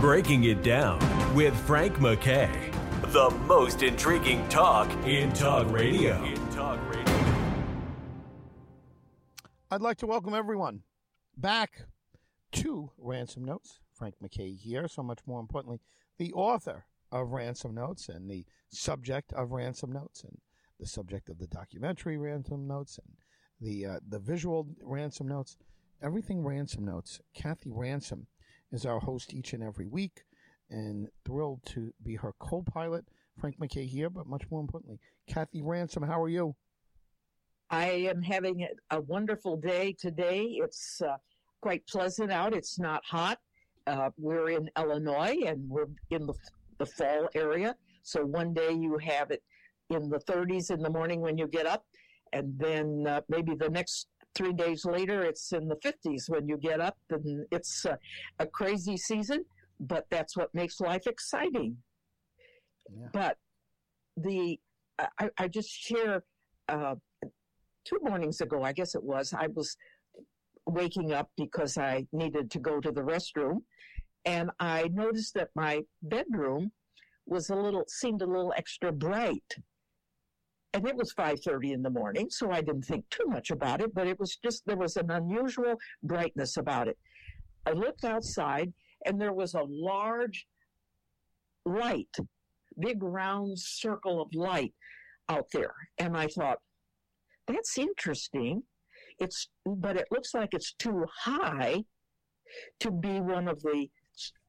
Breaking It Down with Frank McKay. The most intriguing talk in talk radio. In talk radio. I'd like to welcome everyone back to Ransom Notes. Frank McKay here. So much more importantly, the author of Ransom Notes and the subject of Ransom Notes and the subject of the documentary Ransom Notes and the uh, the visual Ransom Notes. Everything Ransom Notes. Kathy Ransom is our host each and every week, and thrilled to be her co-pilot. Frank McKay here, but much more importantly, Kathy Ransom. How are you? I am having a wonderful day today. It's uh, quite pleasant out. It's not hot. Uh, we're in Illinois and we're in the, the fall area. So one day you have it in the 30s in the morning when you get up, and then uh, maybe the next three days later it's in the 50s when you get up, and it's uh, a crazy season. But that's what makes life exciting. Yeah. But the I, I just share uh, two mornings ago, I guess it was, I was waking up because I needed to go to the restroom, and I noticed that my bedroom was a little seemed a little extra bright. And it was 5:30 in the morning, so I didn't think too much about it, but it was just there was an unusual brightness about it. I looked outside and there was a large light, big round circle of light out there. And I thought, that's interesting. It's, but it looks like it's too high to be one of the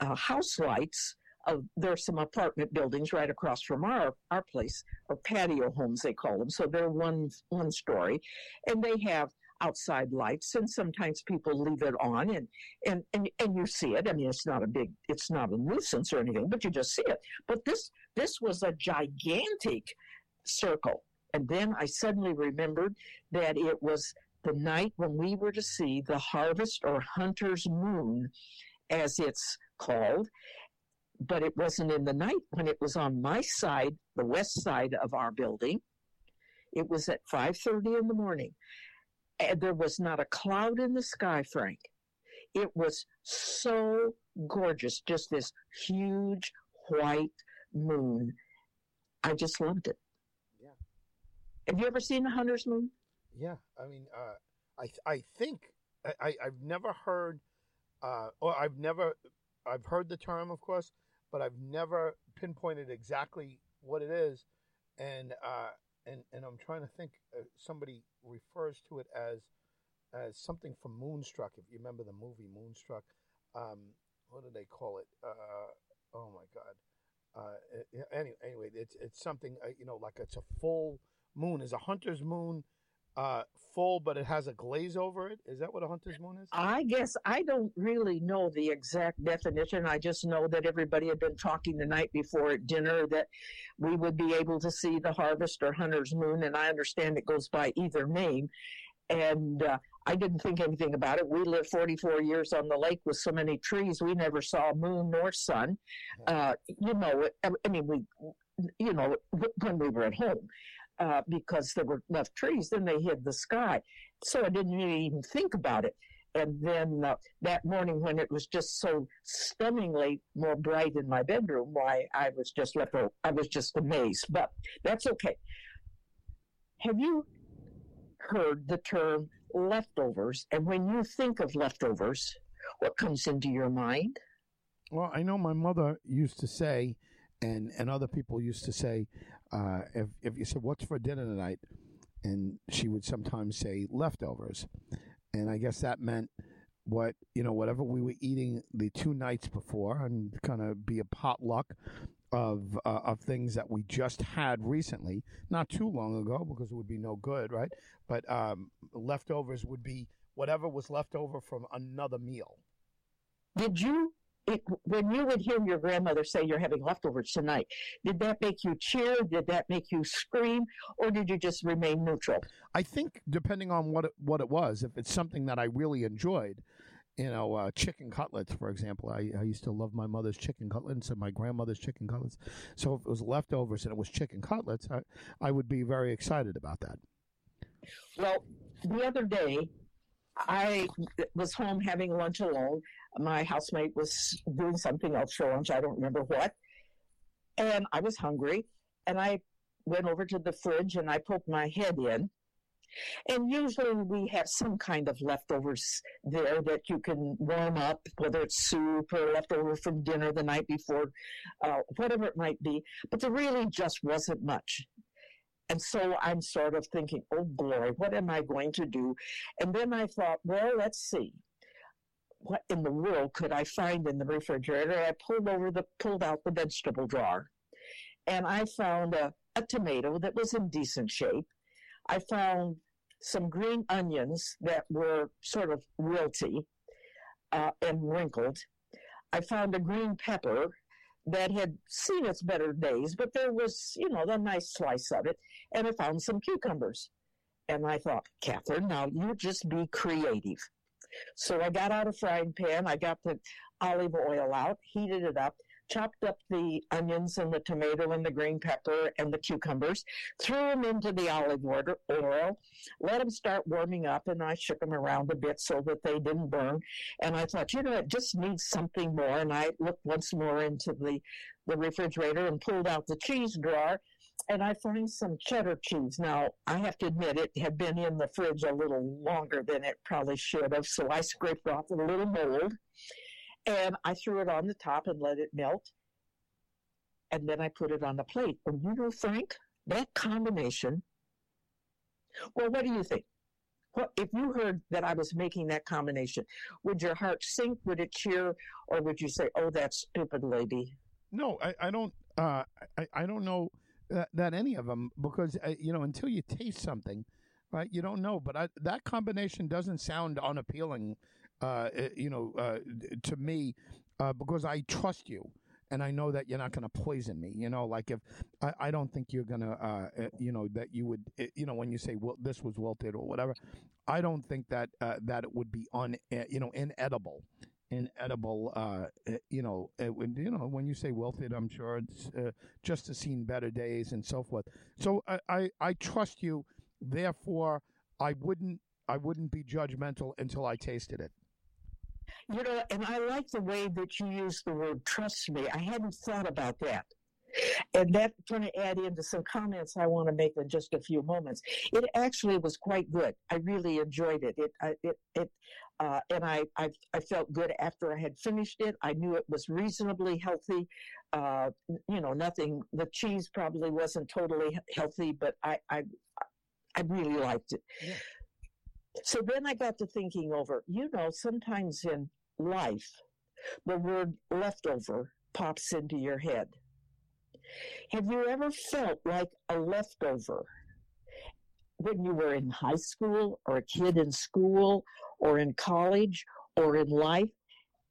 uh, house lights. Oh, of, there are some apartment buildings right across from our, our place, or patio homes they call them. So they're one one story, and they have outside lights and sometimes people leave it on and, and, and, and you see it. I mean, it's not a big, it's not a nuisance or anything, but you just see it. But this, this was a gigantic circle. And then I suddenly remembered that it was the night when we were to see the harvest or hunter's moon, as it's called. But it wasn't in the night when it was on my side, the west side of our building. It was at 5:30 in the morning and there was not a cloud in the sky, Frank. It was so gorgeous, just this huge white moon. I just loved it. Yeah. Have you ever seen the hunter's moon? Yeah, I mean, uh, I I think I I've never heard, uh, or I've never I've heard the term, of course, but I've never pinpointed exactly what it is, and uh, and and I'm trying to think. Uh, somebody refers to it as as something from Moonstruck. If you remember the movie Moonstruck, um, what do they call it? Uh, oh my God. Uh, anyway, anyway, it's it's something uh, you know like it's a full moon. Is a hunter's moon uh, full, but it has a glaze over it. Is that what a hunter's moon is? I guess I don't really know the exact definition. I just know that everybody had been talking the night before at dinner that we would be able to see the harvest or hunter's moon, and I understand it goes by either name. And uh, I didn't think anything about it. We lived 44 years on the lake with so many trees, we never saw moon nor sun. Uh, you know, I mean, we, you know, when we were at home uh, because there were enough trees. Then they hid the sky. So I didn't even think about it. And then uh, that morning, when it was just so stunningly more bright in my bedroom, why I was just left. I was just amazed. But that's okay. Have you heard the term leftovers? And when you think of leftovers, what comes into your mind? Well, I know my mother used to say, and and other people used to say, uh, if if you said what's for dinner tonight, and she would sometimes say leftovers, and I guess that meant what you know whatever we were eating the two nights before, and kind of be a potluck of uh, of things that we just had recently, not too long ago, because it would be no good, right? But um, leftovers would be whatever was left over from another meal. Did you it, when you would hear your grandmother say you're having leftovers tonight, did that make you cheer? Did that make you scream? Or did you just remain neutral? I think depending on what it, what it was, if it's something that I really enjoyed, you know, uh, chicken cutlets, for example. I, I used to love my mother's chicken cutlets and my grandmother's chicken cutlets. So if it was leftovers and it was chicken cutlets, I, I would be very excited about that. Well, the other day, I was home having lunch alone. My housemate was doing something else for lunch. I don't remember what. And I was hungry. And I went over to the fridge and I poked my head in. And usually we have some kind of leftovers there that you can warm up, whether it's soup or leftover from dinner the night before, uh, whatever it might be. But there really just wasn't much. And so I'm sort of thinking, oh boy, what am I going to do? And then I thought, well, let's see. What in the world could I find in the refrigerator? I pulled over the pulled out the vegetable drawer and I found a, a tomato that was in decent shape. I found some green onions that were sort of wilty uh, and wrinkled. I found a green pepper that had seen its better days, but there was, you know, a nice slice of it. And I found some cucumbers. And I thought, Catherine, now you just be creative. So I got out a frying pan, I got the olive oil out, heated it up, chopped up the onions and the tomato and the green pepper and the cucumbers, threw them into the olive oil, let them start warming up, and I shook them around a bit so that they didn't burn. And I thought, you know, it just needs something more. And I looked once more into the, the refrigerator and pulled out the cheese drawer and I find some cheddar cheese. Now, I have to admit, it had been in the fridge a little longer than it probably should have, so I scraped off a little mold and I threw it on the top and let it melt. And then I put it on the plate. And you know, Frank, that combination. Well, what do you think? What, if you heard that I was making that combination, would your heart sink? Would it cheer? Or would you say, oh, that stupid lady? No, I, I don't. Uh, I, I don't know that, that any of them because, uh, you know, until you taste something, right, you don't know. But I, that combination doesn't sound unappealing uh, eh, you know, uh, to me, uh, because I trust you and I know that you're not going to poison me. You know, like if I, I don't think you're going to, uh, eh, you know, that you would, eh, you know, when you say well, this was wilted or whatever, I don't think that uh, that it would be un, you know, inedible. Inedible, uh, you know, when you know when you say wilted, I'm sure it's just to seen better days and so forth. So I, I, I trust you. Therefore, I wouldn't I wouldn't be judgmental until I tasted it. You know, and I like the way that you use the word trust me. I hadn't thought about that. And that's going to add into some comments I want to make in just a few moments. It actually was quite good. I really enjoyed it. It, it, it, uh, and I, I, I, felt good after I had finished it. I knew it was reasonably healthy. Uh, you know, nothing. The cheese probably wasn't totally healthy, but I, I, I really liked it. Yeah. So then I got to thinking over, you know, sometimes in life, the word leftover pops into your head. Have you ever felt like a leftover when you were in high school or a kid in school or in college or in life?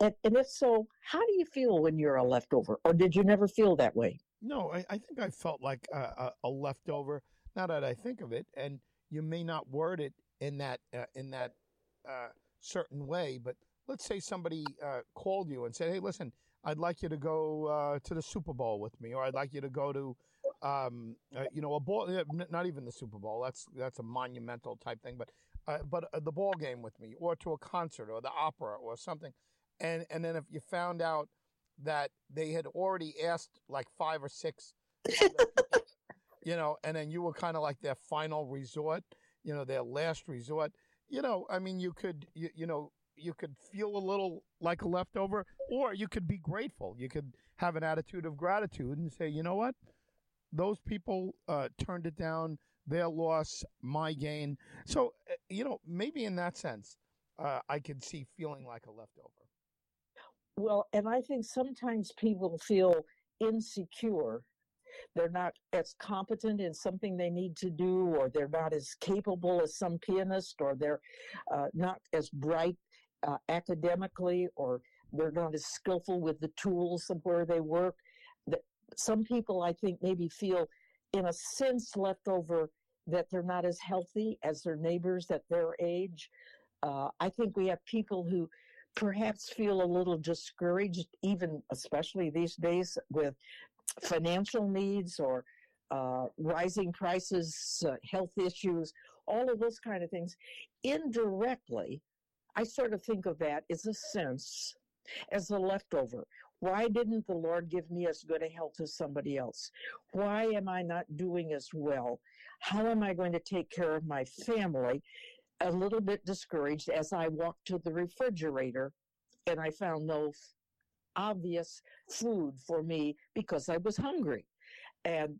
And, and if so, how do you feel when you're a leftover? Or did you never feel that way? No, I, I think I felt like a, a, a leftover. Now that I think of it, and you may not word it in that uh, in that uh, certain way. But let's say somebody uh, called you and said, "Hey, listen, I'd like you to go uh, to the Super Bowl with me, or I'd like you to go to, um, uh, you know, a ball. Not even the Super Bowl. That's that's a monumental type thing, but uh, but the ball game with me, or to a concert, or the opera, or something." And and then if you found out that they had already asked like five or six. you know, and then you were kind of like their final resort you know, their last resort. You know, I mean, you could, you, you know, you could feel a little like a leftover, or you could be grateful. You could have an attitude of gratitude and say, you know what, those people uh, turned it down. Their loss, my gain. So, uh, you know, maybe in that sense, uh, I could see feeling like a leftover. Well, and I think sometimes people feel insecure they're not as competent in something they need to do, or they're not as capable as some pianist, or they're uh, not as bright uh, academically, or they're not as skillful with the tools of where they work. That some people, I think, maybe feel, in a sense, left over that they're not as healthy as their neighbors at their age. Uh, I think we have people who perhaps feel a little discouraged, even especially these days with financial needs or uh, rising prices, uh, health issues, all of those kind of things, indirectly I sort of think of that as a sense, as a leftover. Why didn't the Lord give me as good a health as somebody else? Why am I not doing as well? How am I going to take care of my family? A little bit discouraged as I walked to the refrigerator and I found no obvious food for me because I was hungry. And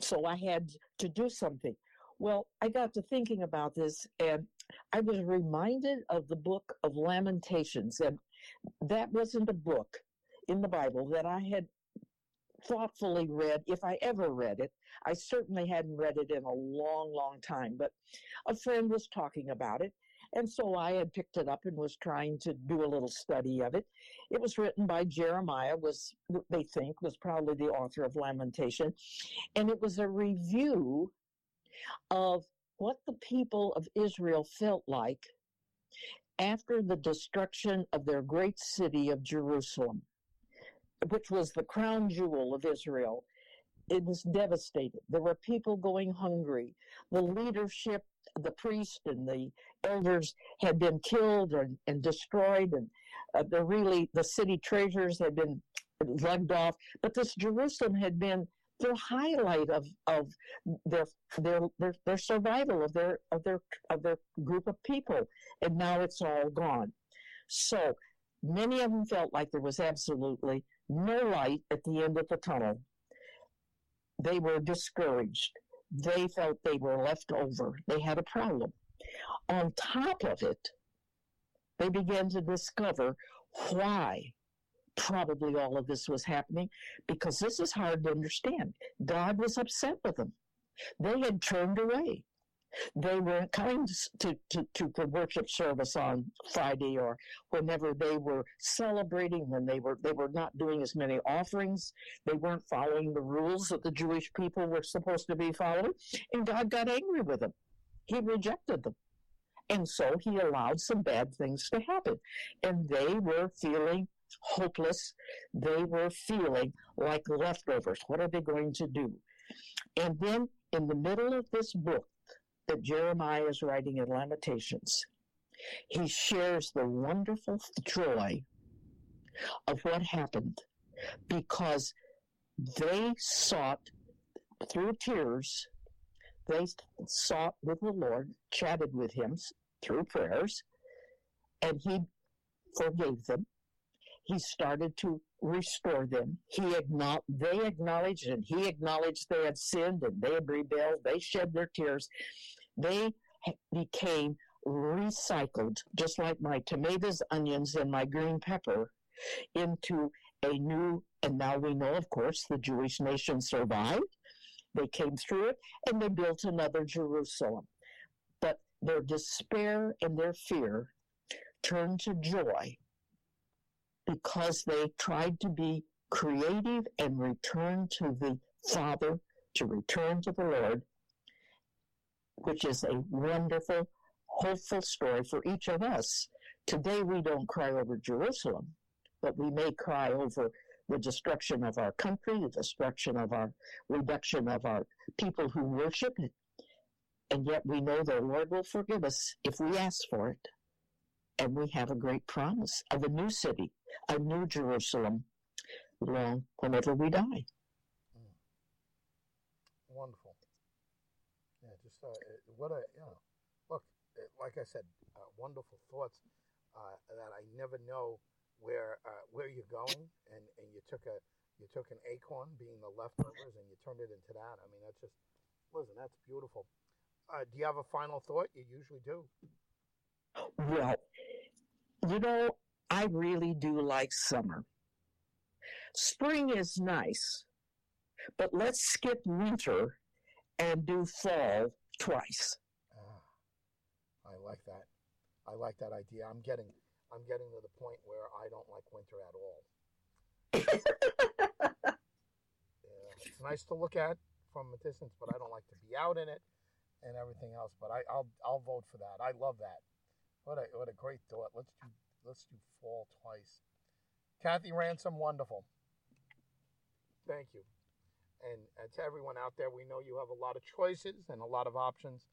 so I had to do something. Well, I got to thinking about this and I was reminded of the book of Lamentations. And that wasn't a book in the Bible that I had thoughtfully read, if I ever read it. I certainly hadn't read it in a long, long time, but a friend was talking about it. And so I had picked it up and was trying to do a little study of it. It was written by Jeremiah, was they think was probably the author of Lamentation, and it was a review of what the people of Israel felt like after the destruction of their great city of Jerusalem, which was the crown jewel of Israel. It was devastated. There were people going hungry. The leadership the priests and the elders had been killed and, and destroyed, and uh, the really the city treasures had been lugged off. But this Jerusalem had been the highlight of of their their their, their survival of their of their of their group of people, and now it's all gone. So many of them felt like there was absolutely no light at the end of the tunnel. They were discouraged they felt they were left over. They had a problem. On top of it, they began to discover why probably all of this was happening because this is hard to understand. God was upset with them. They had turned away they were coming to, to, to the worship service on Friday or whenever they were celebrating, when they were they were not doing as many offerings, they weren't following the rules that the Jewish people were supposed to be following, and God got angry with them. He rejected them. And so he allowed some bad things to happen. And they were feeling hopeless. They were feeling like leftovers. What are they going to do? And then in the middle of this book, that Jeremiah is writing in Lamentations, he shares the wonderful joy of what happened because they sought through tears, they sought with the Lord, chatted with him through prayers, and he forgave them. He started to restore them. He acknowledged, they acknowledged, and he acknowledged they had sinned and they had rebelled. They shed their tears. They became recycled, just like my tomatoes, onions, and my green pepper, into a new, and now we know, of course, the Jewish nation survived. They came through it and they built another Jerusalem. But their despair and their fear turned to joy because they tried to be creative and return to the Father, to return to the Lord, which is a wonderful, hopeful story for each of us. Today we don't cry over Jerusalem, but we may cry over the destruction of our country, the destruction of our reduction of our people who worship it. And yet we know the Lord will forgive us if we ask for it. And we have a great promise of a new city, a new Jerusalem, long whenever we die. Mm. Wonderful. Yeah, just uh, what a you know, look, like I said, uh, wonderful thoughts uh, that I never know where uh, where you're going, and, and you took a you took an acorn, being the leftovers, and you turned it into that. I mean, that's just listen, that's beautiful. Uh, do you have a final thought? You usually do. Well, you know, I really do like summer. Spring is nice, but let's skip winter and do fall twice. Ah, I like that. I like that idea. I'm getting I'm getting to the point where I don't like winter at all. yeah, it's nice to look at from a distance, but I don't like to be out in it and everything else. But I, will I'll vote for that. I love that. What a what a great thought. Let's do let's do fall twice. Kathy Ransom, wonderful. Thank you. And uh, to everyone out there, we know you have a lot of choices and a lot of options.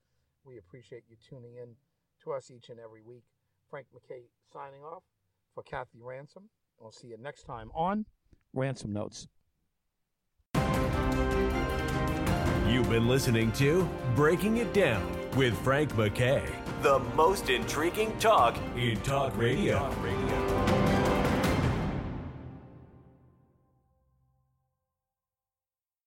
We appreciate you tuning in to us each and every week. Frank McKay signing off for Kathy Ransom. I'll see you next time on Ransom Notes. You've been listening to Breaking It Down with Frank McKay, the most intriguing talk in talk radio. Talk radio.